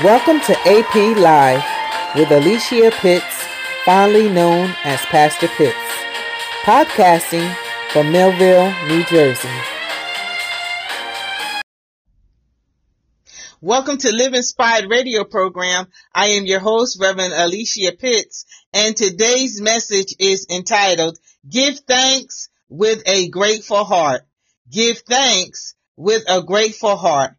Welcome to AP Live with Alicia Pitts, fondly known as Pastor Pitts, podcasting from Millville, New Jersey. Welcome to Live Inspired radio program. I am your host, Reverend Alicia Pitts, and today's message is entitled, Give Thanks with a Grateful Heart. Give Thanks with a Grateful Heart.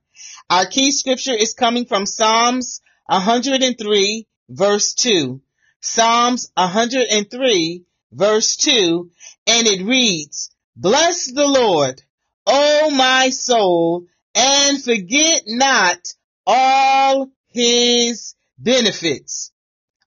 Our key scripture is coming from Psalms 103 verse 2. Psalms 103 verse 2 and it reads, Bless the Lord, O my soul, and forget not all his benefits.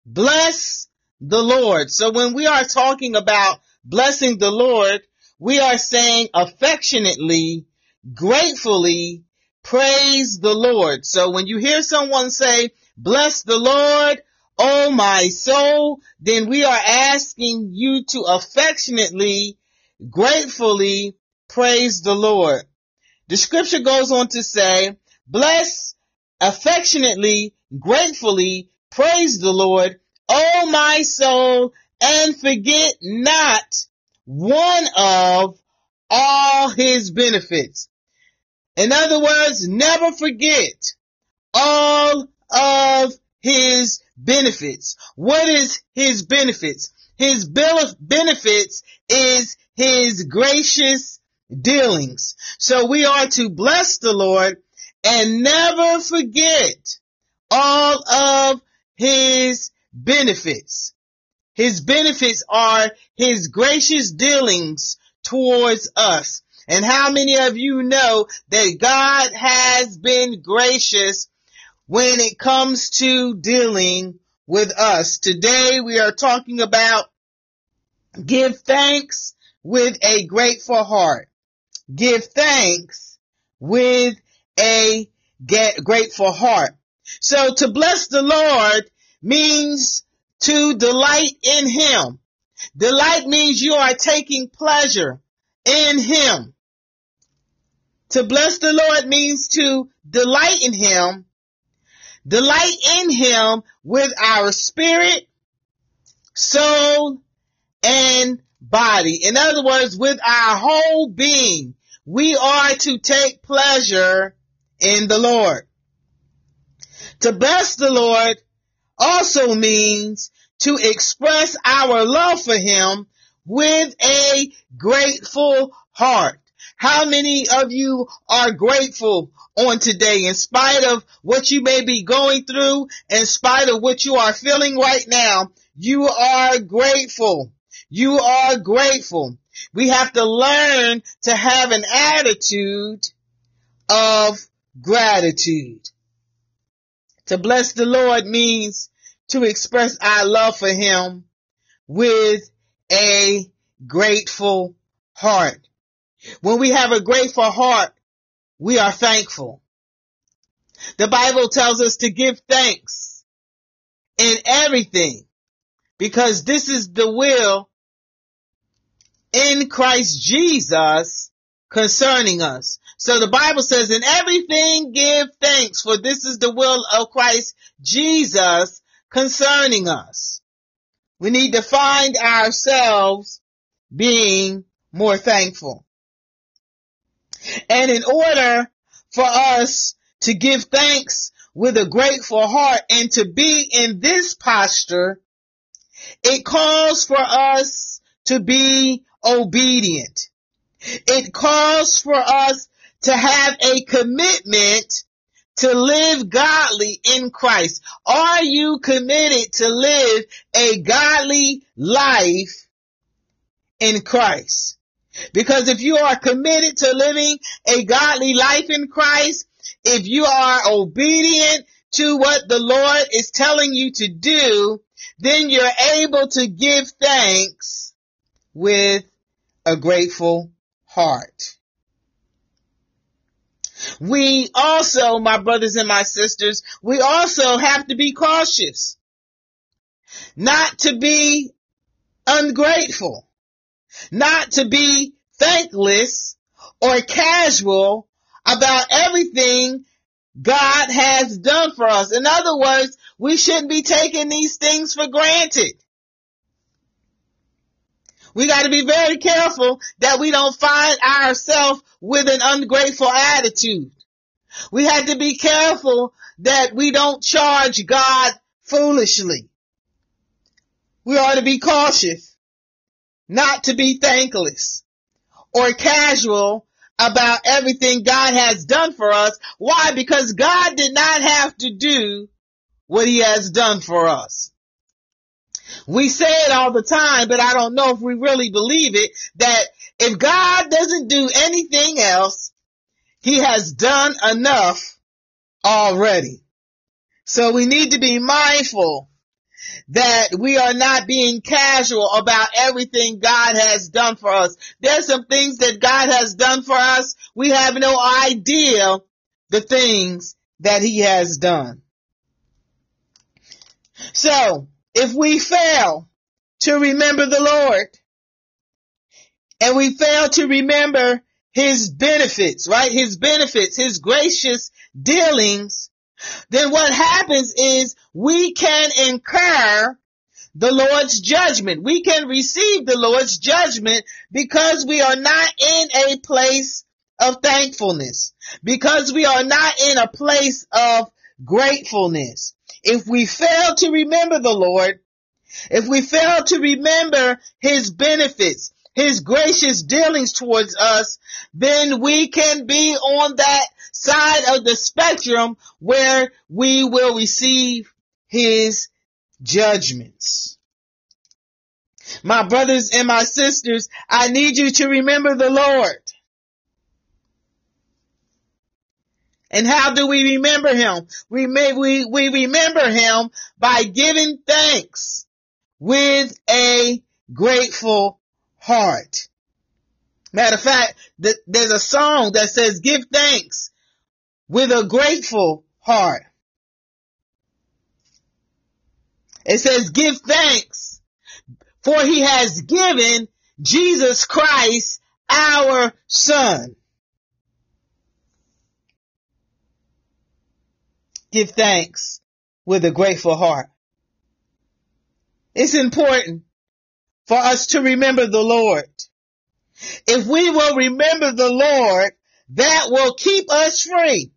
Bless the Lord. So when we are talking about blessing the Lord, we are saying affectionately, gratefully, Praise the Lord. So when you hear someone say, bless the Lord, oh my soul, then we are asking you to affectionately, gratefully praise the Lord. The scripture goes on to say, bless affectionately, gratefully praise the Lord, oh my soul, and forget not one of all his benefits. In other words, never forget all of his benefits. What is his benefits? His bill of benefits is his gracious dealings. So we are to bless the Lord and never forget all of his benefits. His benefits are his gracious dealings towards us. And how many of you know that God has been gracious when it comes to dealing with us? Today we are talking about give thanks with a grateful heart. Give thanks with a grateful heart. So to bless the Lord means to delight in Him. Delight means you are taking pleasure in Him. To bless the Lord means to delight in Him, delight in Him with our spirit, soul, and body. In other words, with our whole being, we are to take pleasure in the Lord. To bless the Lord also means to express our love for Him with a grateful heart. How many of you are grateful on today in spite of what you may be going through, in spite of what you are feeling right now? You are grateful. You are grateful. We have to learn to have an attitude of gratitude. To bless the Lord means to express our love for Him with a grateful heart. When we have a grateful heart, we are thankful. The Bible tells us to give thanks in everything because this is the will in Christ Jesus concerning us. So the Bible says in everything give thanks for this is the will of Christ Jesus concerning us. We need to find ourselves being more thankful. And in order for us to give thanks with a grateful heart and to be in this posture, it calls for us to be obedient. It calls for us to have a commitment to live godly in Christ. Are you committed to live a godly life in Christ? Because if you are committed to living a godly life in Christ, if you are obedient to what the Lord is telling you to do, then you're able to give thanks with a grateful heart. We also, my brothers and my sisters, we also have to be cautious. Not to be ungrateful not to be thankless or casual about everything God has done for us. In other words, we shouldn't be taking these things for granted. We got to be very careful that we don't find ourselves with an ungrateful attitude. We have to be careful that we don't charge God foolishly. We ought to be cautious not to be thankless or casual about everything God has done for us. Why? Because God did not have to do what he has done for us. We say it all the time, but I don't know if we really believe it, that if God doesn't do anything else, he has done enough already. So we need to be mindful that we are not being casual about everything God has done for us. There's some things that God has done for us. We have no idea the things that he has done. So if we fail to remember the Lord and we fail to remember his benefits, right? His benefits, his gracious dealings, then what happens is we can incur the Lord's judgment. We can receive the Lord's judgment because we are not in a place of thankfulness, because we are not in a place of gratefulness. If we fail to remember the Lord, if we fail to remember his benefits, his gracious dealings towards us, then we can be on that side of the spectrum where we will receive his judgments. My brothers and my sisters, I need you to remember the Lord. And how do we remember him? We may, we, we remember him by giving thanks with a grateful heart. Matter of fact, th- there's a song that says give thanks with a grateful heart. It says give thanks for he has given Jesus Christ our son. give thanks with a grateful heart. It's important for us to remember the Lord. If we will remember the Lord, that will keep us free.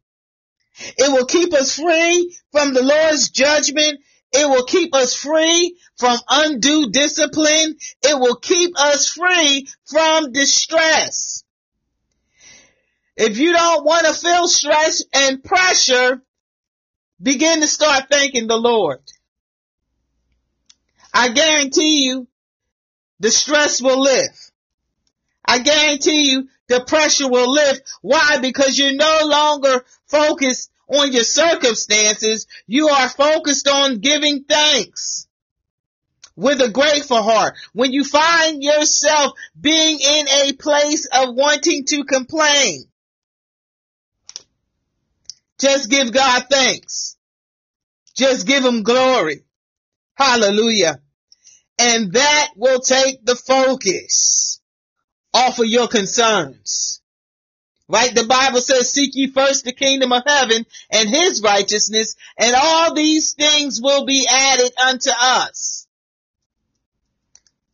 It will keep us free from the Lord's judgment. It will keep us free from undue discipline. It will keep us free from distress. If you don't want to feel stress and pressure, Begin to start thanking the Lord. I guarantee you the stress will lift. I guarantee you the pressure will lift. Why? Because you're no longer focused on your circumstances. You are focused on giving thanks with a grateful heart. When you find yourself being in a place of wanting to complain, just give God thanks. Just give him glory. Hallelujah. And that will take the focus off of your concerns. Right? The Bible says, seek ye first the kingdom of heaven and his righteousness, and all these things will be added unto us.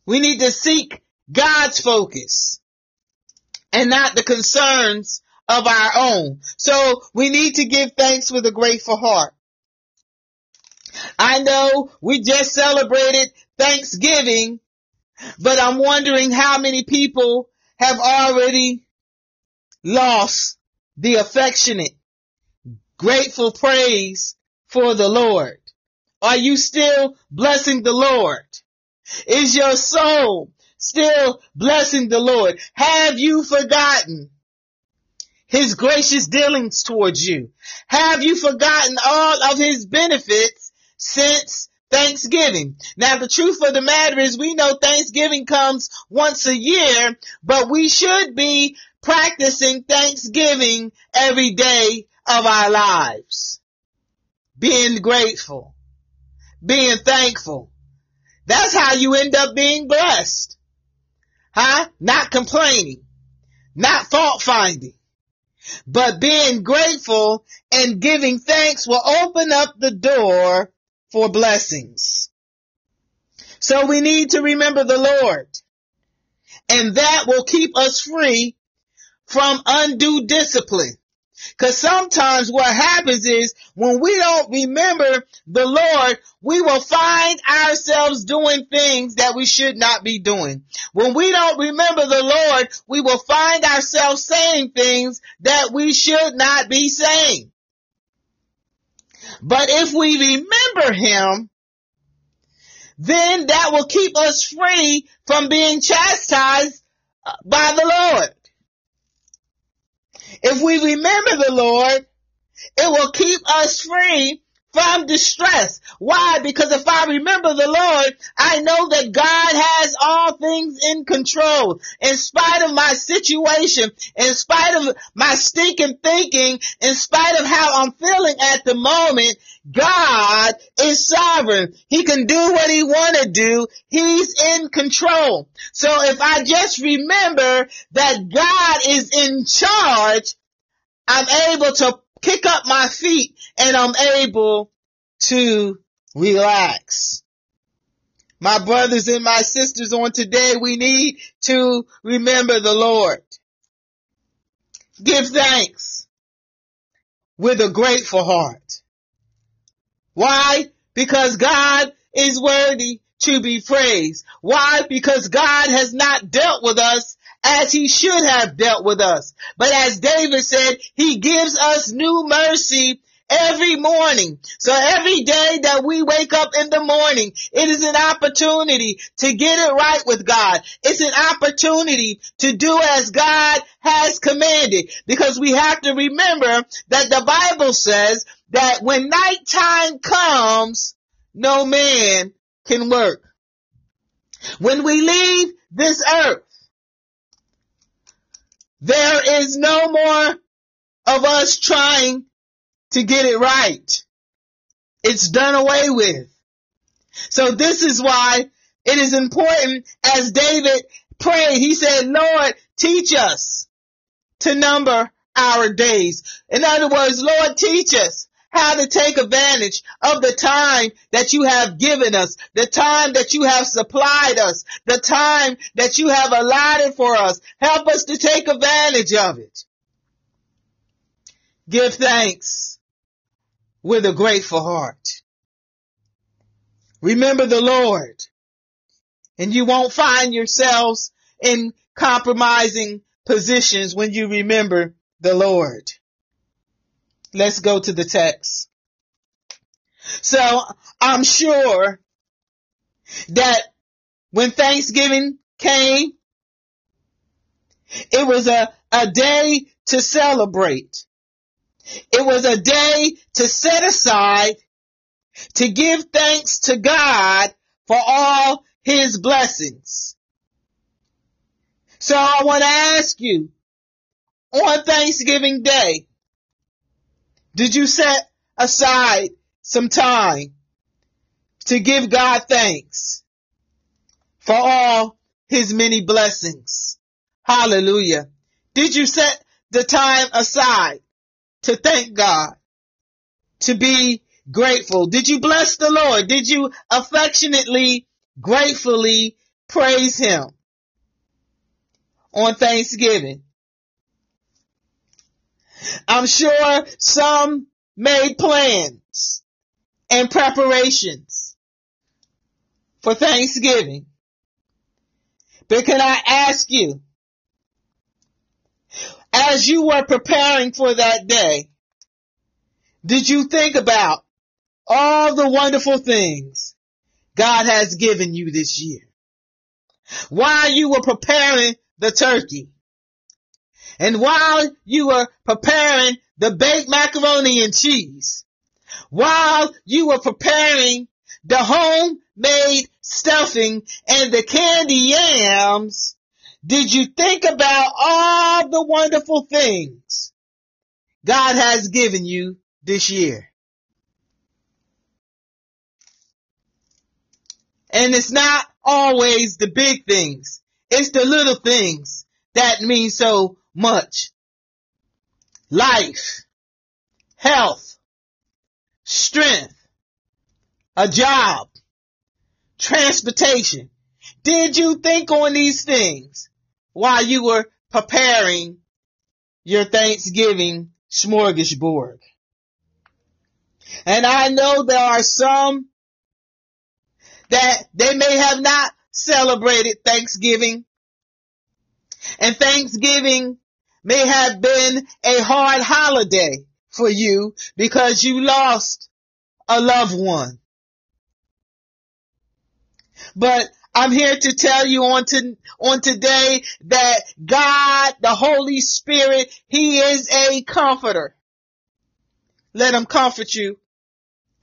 We need to seek God's focus and not the concerns of our own. So we need to give thanks with a grateful heart. I know we just celebrated Thanksgiving, but I'm wondering how many people have already lost the affectionate, grateful praise for the Lord. Are you still blessing the Lord? Is your soul still blessing the Lord? Have you forgotten his gracious dealings towards you? Have you forgotten all of his benefits since Thanksgiving. Now the truth of the matter is we know Thanksgiving comes once a year, but we should be practicing Thanksgiving every day of our lives. Being grateful. Being thankful. That's how you end up being blessed. Huh? Not complaining. Not fault finding. But being grateful and giving thanks will open up the door for blessings. So we need to remember the Lord. And that will keep us free from undue discipline. Cause sometimes what happens is when we don't remember the Lord, we will find ourselves doing things that we should not be doing. When we don't remember the Lord, we will find ourselves saying things that we should not be saying. But if we remember Him, then that will keep us free from being chastised uh, by the Lord. If we remember the Lord, it will keep us free from distress. Why? Because if I remember the Lord, I know that God has all things in control. In spite of my situation, in spite of my stinking thinking, in spite of how I'm feeling at the moment, God is sovereign. He can do what he want to do. He's in control. So if I just remember that God is in charge, I'm able to kick up my feet and I'm able to relax. My brothers and my sisters on today, we need to remember the Lord. Give thanks with a grateful heart. Why? Because God is worthy to be praised. Why? Because God has not dealt with us as he should have dealt with us. But as David said, he gives us new mercy every morning. So every day that we wake up in the morning, it is an opportunity to get it right with God. It's an opportunity to do as God has commanded because we have to remember that the Bible says that when nighttime comes, no man can work. When we leave this earth, there is no more of us trying to get it right. It's done away with. So this is why it is important as David prayed. He said, Lord, teach us to number our days. In other words, Lord, teach us how to take advantage of the time that you have given us, the time that you have supplied us, the time that you have allotted for us. Help us to take advantage of it. Give thanks with a grateful heart. Remember the Lord and you won't find yourselves in compromising positions when you remember the Lord. Let's go to the text. So I'm sure that when Thanksgiving came, it was a, a day to celebrate. It was a day to set aside to give thanks to God for all his blessings. So I want to ask you on Thanksgiving Day, did you set aside some time to give God thanks for all his many blessings? Hallelujah. Did you set the time aside to thank God, to be grateful? Did you bless the Lord? Did you affectionately, gratefully praise him on Thanksgiving? I'm sure some made plans and preparations for Thanksgiving. But can I ask you, as you were preparing for that day, did you think about all the wonderful things God has given you this year? While you were preparing the turkey, and while you were preparing the baked macaroni and cheese, while you were preparing the homemade stuffing and the candy yams, did you think about all the wonderful things God has given you this year? And it's not always the big things. It's the little things that mean so much. life, health, strength, a job, transportation. Did you think on these things while you were preparing your Thanksgiving smorgasbord? And I know there are some that they may have not celebrated Thanksgiving. And Thanksgiving may have been a hard holiday for you because you lost a loved one. But I'm here to tell you on to, on today that God, the Holy Spirit, He is a comforter. Let Him comfort you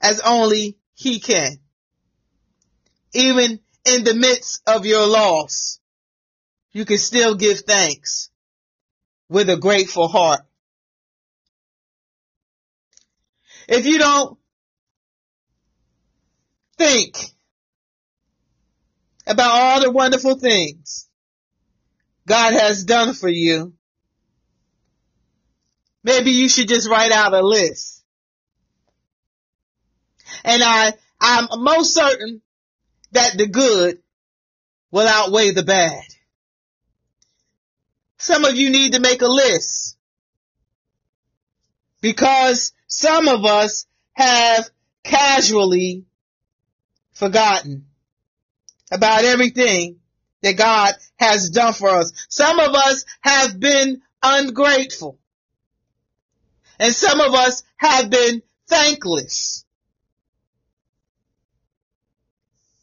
as only He can. Even in the midst of your loss, you can still give thanks with a grateful heart. If you don't think about all the wonderful things God has done for you, maybe you should just write out a list. And I, I'm most certain that the good will outweigh the bad. Some of you need to make a list because some of us have casually forgotten about everything that God has done for us. Some of us have been ungrateful and some of us have been thankless.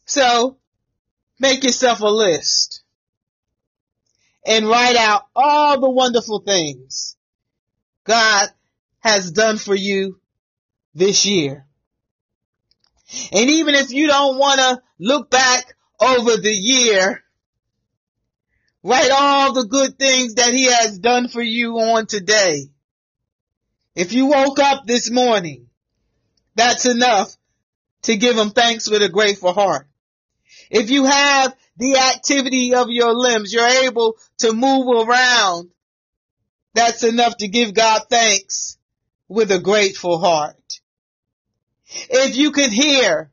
So make yourself a list and write out all the wonderful things God has done for you this year. And even if you don't want to look back over the year, write all the good things that he has done for you on today. If you woke up this morning, that's enough to give him thanks with a grateful heart. If you have the activity of your limbs, you're able to move around. That's enough to give God thanks with a grateful heart. If you can hear,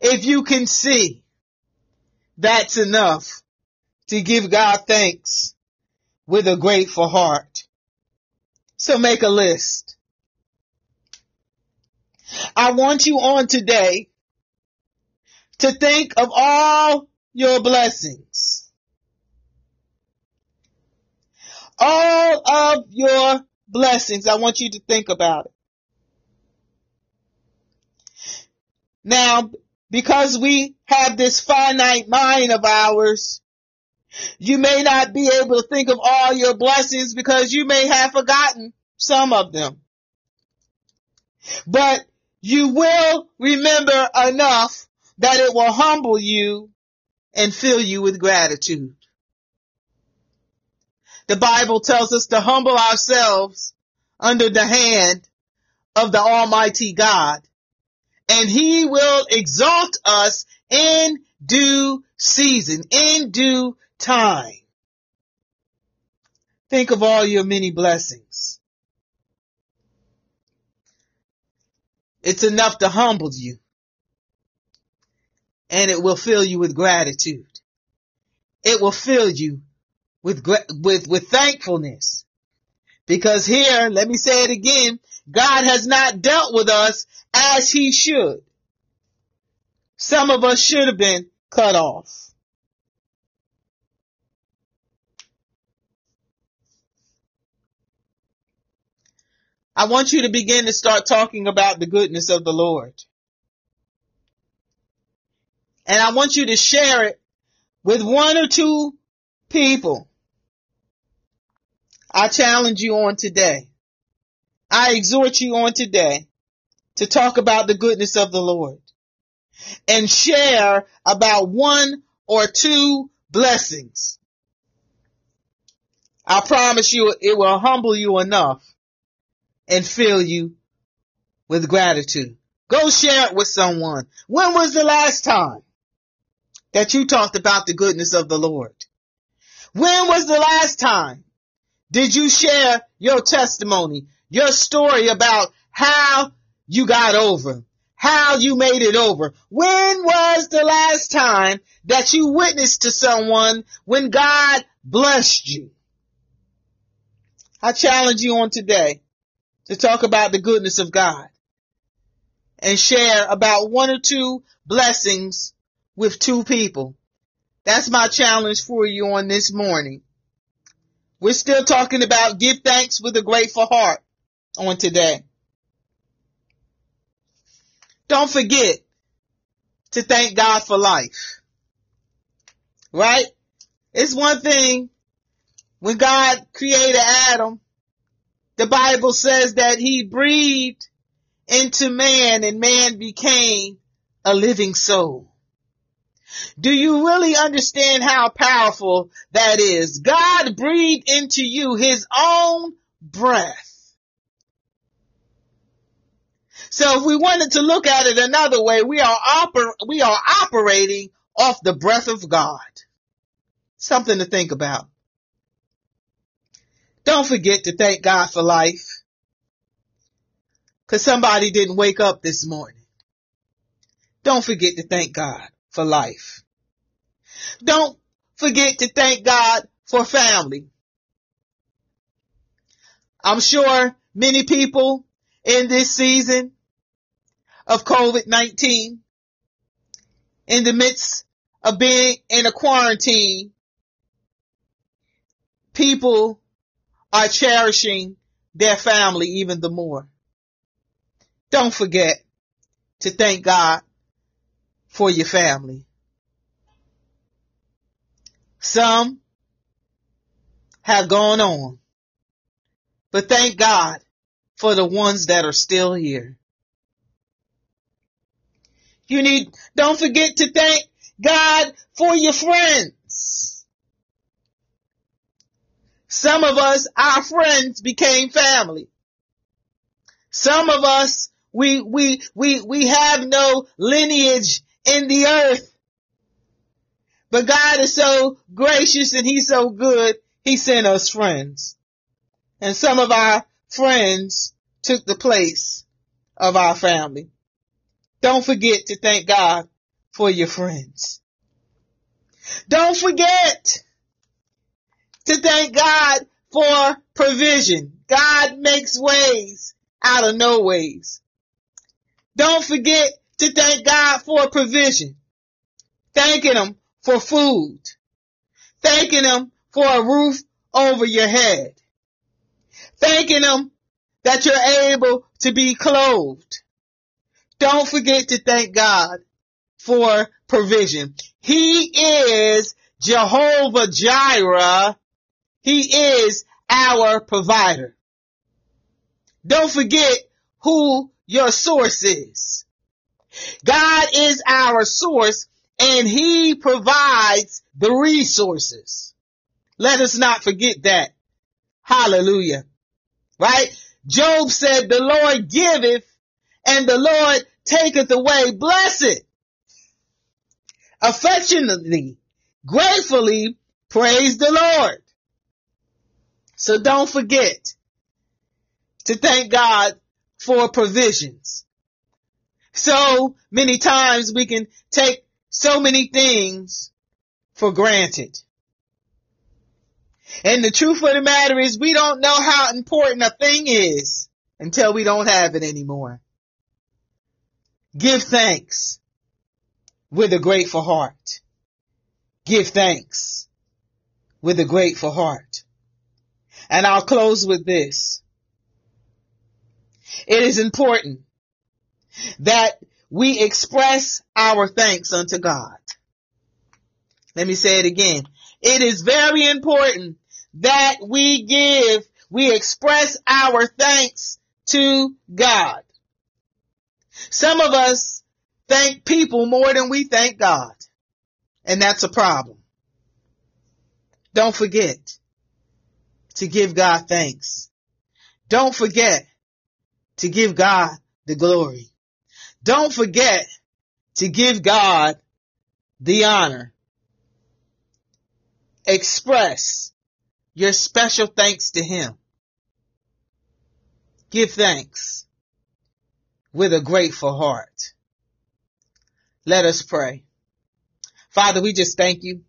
if you can see, that's enough to give God thanks with a grateful heart. So make a list. I want you on today to think of all your blessings. All of your blessings. I want you to think about it. Now, because we have this finite mind of ours, you may not be able to think of all your blessings because you may have forgotten some of them. But you will remember enough that it will humble you and fill you with gratitude. The Bible tells us to humble ourselves under the hand of the Almighty God and he will exalt us in due season, in due time. Think of all your many blessings. It's enough to humble you and it will fill you with gratitude. It will fill you with, with, with thankfulness. Because here, let me say it again, God has not dealt with us as he should. Some of us should have been cut off. I want you to begin to start talking about the goodness of the Lord. And I want you to share it with one or two people. I challenge you on today. I exhort you on today to talk about the goodness of the Lord and share about one or two blessings. I promise you it will humble you enough and fill you with gratitude. Go share it with someone. When was the last time that you talked about the goodness of the Lord? When was the last time Did you share your testimony, your story about how you got over, how you made it over? When was the last time that you witnessed to someone when God blessed you? I challenge you on today to talk about the goodness of God and share about one or two blessings with two people. That's my challenge for you on this morning. We're still talking about give thanks with a grateful heart on today. Don't forget to thank God for life. Right? It's one thing when God created Adam, the Bible says that he breathed into man and man became a living soul. Do you really understand how powerful that is? God breathed into you his own breath. So if we wanted to look at it another way, we are oper- we are operating off the breath of God. Something to think about. Don't forget to thank God for life. Cause somebody didn't wake up this morning. Don't forget to thank God for life. Don't forget to thank God for family. I'm sure many people in this season of COVID-19, in the midst of being in a quarantine, people are cherishing their family even the more. Don't forget to thank God for your family. Some have gone on, but thank God for the ones that are still here. You need, don't forget to thank God for your friends. Some of us, our friends became family. Some of us, we, we, we, we have no lineage in the earth. But God is so gracious and He's so good, He sent us friends. And some of our friends took the place of our family. Don't forget to thank God for your friends. Don't forget to thank God for provision. God makes ways out of no ways. Don't forget to thank God for provision. Thanking Him for food. Thanking Him for a roof over your head. Thanking Him that you're able to be clothed. Don't forget to thank God for provision. He is Jehovah Jireh. He is our provider. Don't forget who your source is. God is our source and he provides the resources. Let us not forget that. Hallelujah. Right? Job said, the Lord giveth and the Lord taketh away. Blessed. Affectionately, gratefully praise the Lord. So don't forget to thank God for provisions. So many times we can take so many things for granted. And the truth of the matter is we don't know how important a thing is until we don't have it anymore. Give thanks with a grateful heart. Give thanks with a grateful heart. And I'll close with this. It is important that we express our thanks unto God. Let me say it again. It is very important that we give, we express our thanks to God. Some of us thank people more than we thank God. And that's a problem. Don't forget to give God thanks. Don't forget to give God the glory. Don't forget to give God the honor. Express your special thanks to him. Give thanks with a grateful heart. Let us pray. Father, we just thank you.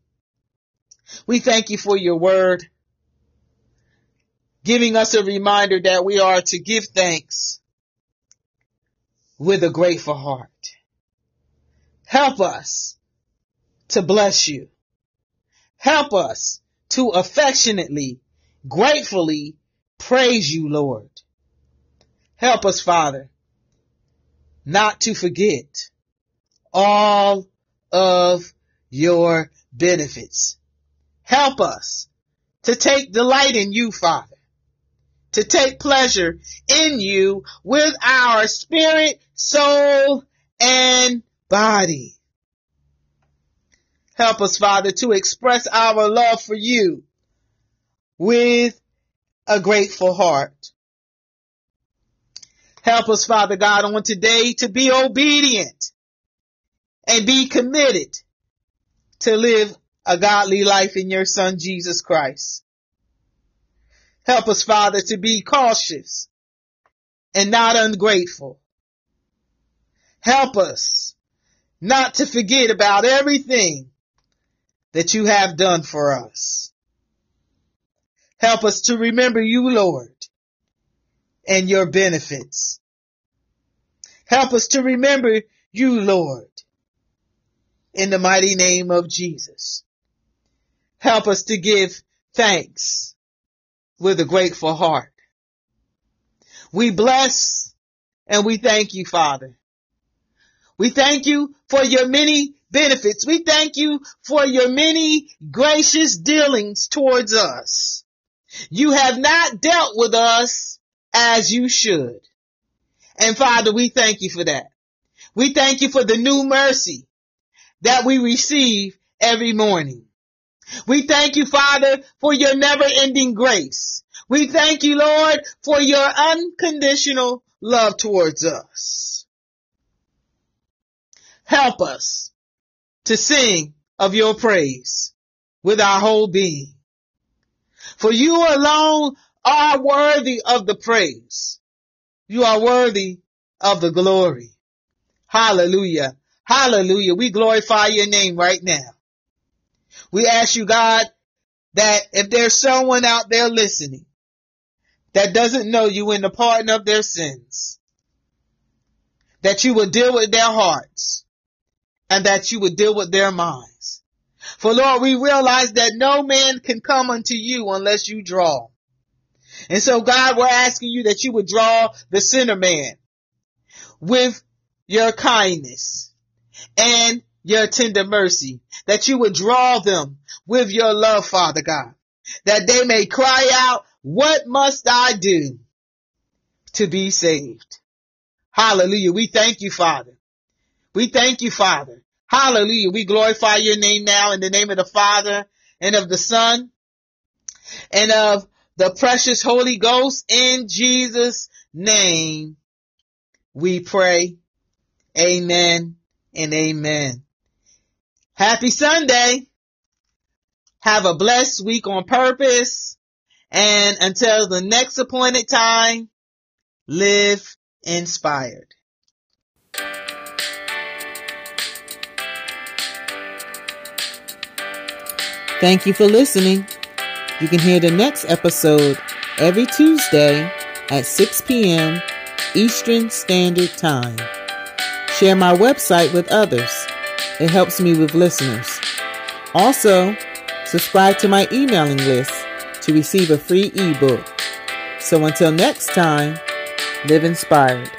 We thank you for your word, giving us a reminder that we are to give thanks with a grateful heart. Help us to bless you. Help us to affectionately, gratefully praise you, Lord. Help us, Father, not to forget all of your benefits. Help us to take delight in you, Father, to take pleasure in you with our spirit, soul, and body. Help us, Father, to express our love for you with a grateful heart. Help us, Father God, on today to be obedient and be committed to live a godly life in your son Jesus Christ. Help us, Father, to be cautious and not ungrateful. Help us not to forget about everything that you have done for us. Help us to remember you, Lord, and your benefits. Help us to remember you, Lord, in the mighty name of Jesus. Help us to give thanks with a grateful heart. We bless and we thank you, Father. We thank you for your many benefits. We thank you for your many gracious dealings towards us. You have not dealt with us as you should. And Father, we thank you for that. We thank you for the new mercy that we receive every morning. We thank you, Father, for your never ending grace. We thank you, Lord, for your unconditional love towards us. Help us to sing of your praise with our whole being. For you alone are worthy of the praise. You are worthy of the glory. Hallelujah. Hallelujah. We glorify your name right now. We ask you, God, that if there's someone out there listening that doesn't know you in the pardon of their sins, that you will deal with their hearts and that you would deal with their minds. For Lord, we realize that no man can come unto you unless you draw. And so God, we're asking you that you would draw the sinner man with your kindness and your tender mercy, that you would draw them with your love, Father God, that they may cry out, what must I do to be saved? Hallelujah. We thank you, Father. We thank you, Father. Hallelujah. We glorify your name now in the name of the Father and of the Son and of the precious Holy Ghost in Jesus name. We pray. Amen and amen. Happy Sunday. Have a blessed week on purpose. And until the next appointed time, live inspired. Thank you for listening. You can hear the next episode every Tuesday at 6 p.m. Eastern Standard Time. Share my website with others. It helps me with listeners. Also, subscribe to my emailing list to receive a free ebook. So until next time, live inspired.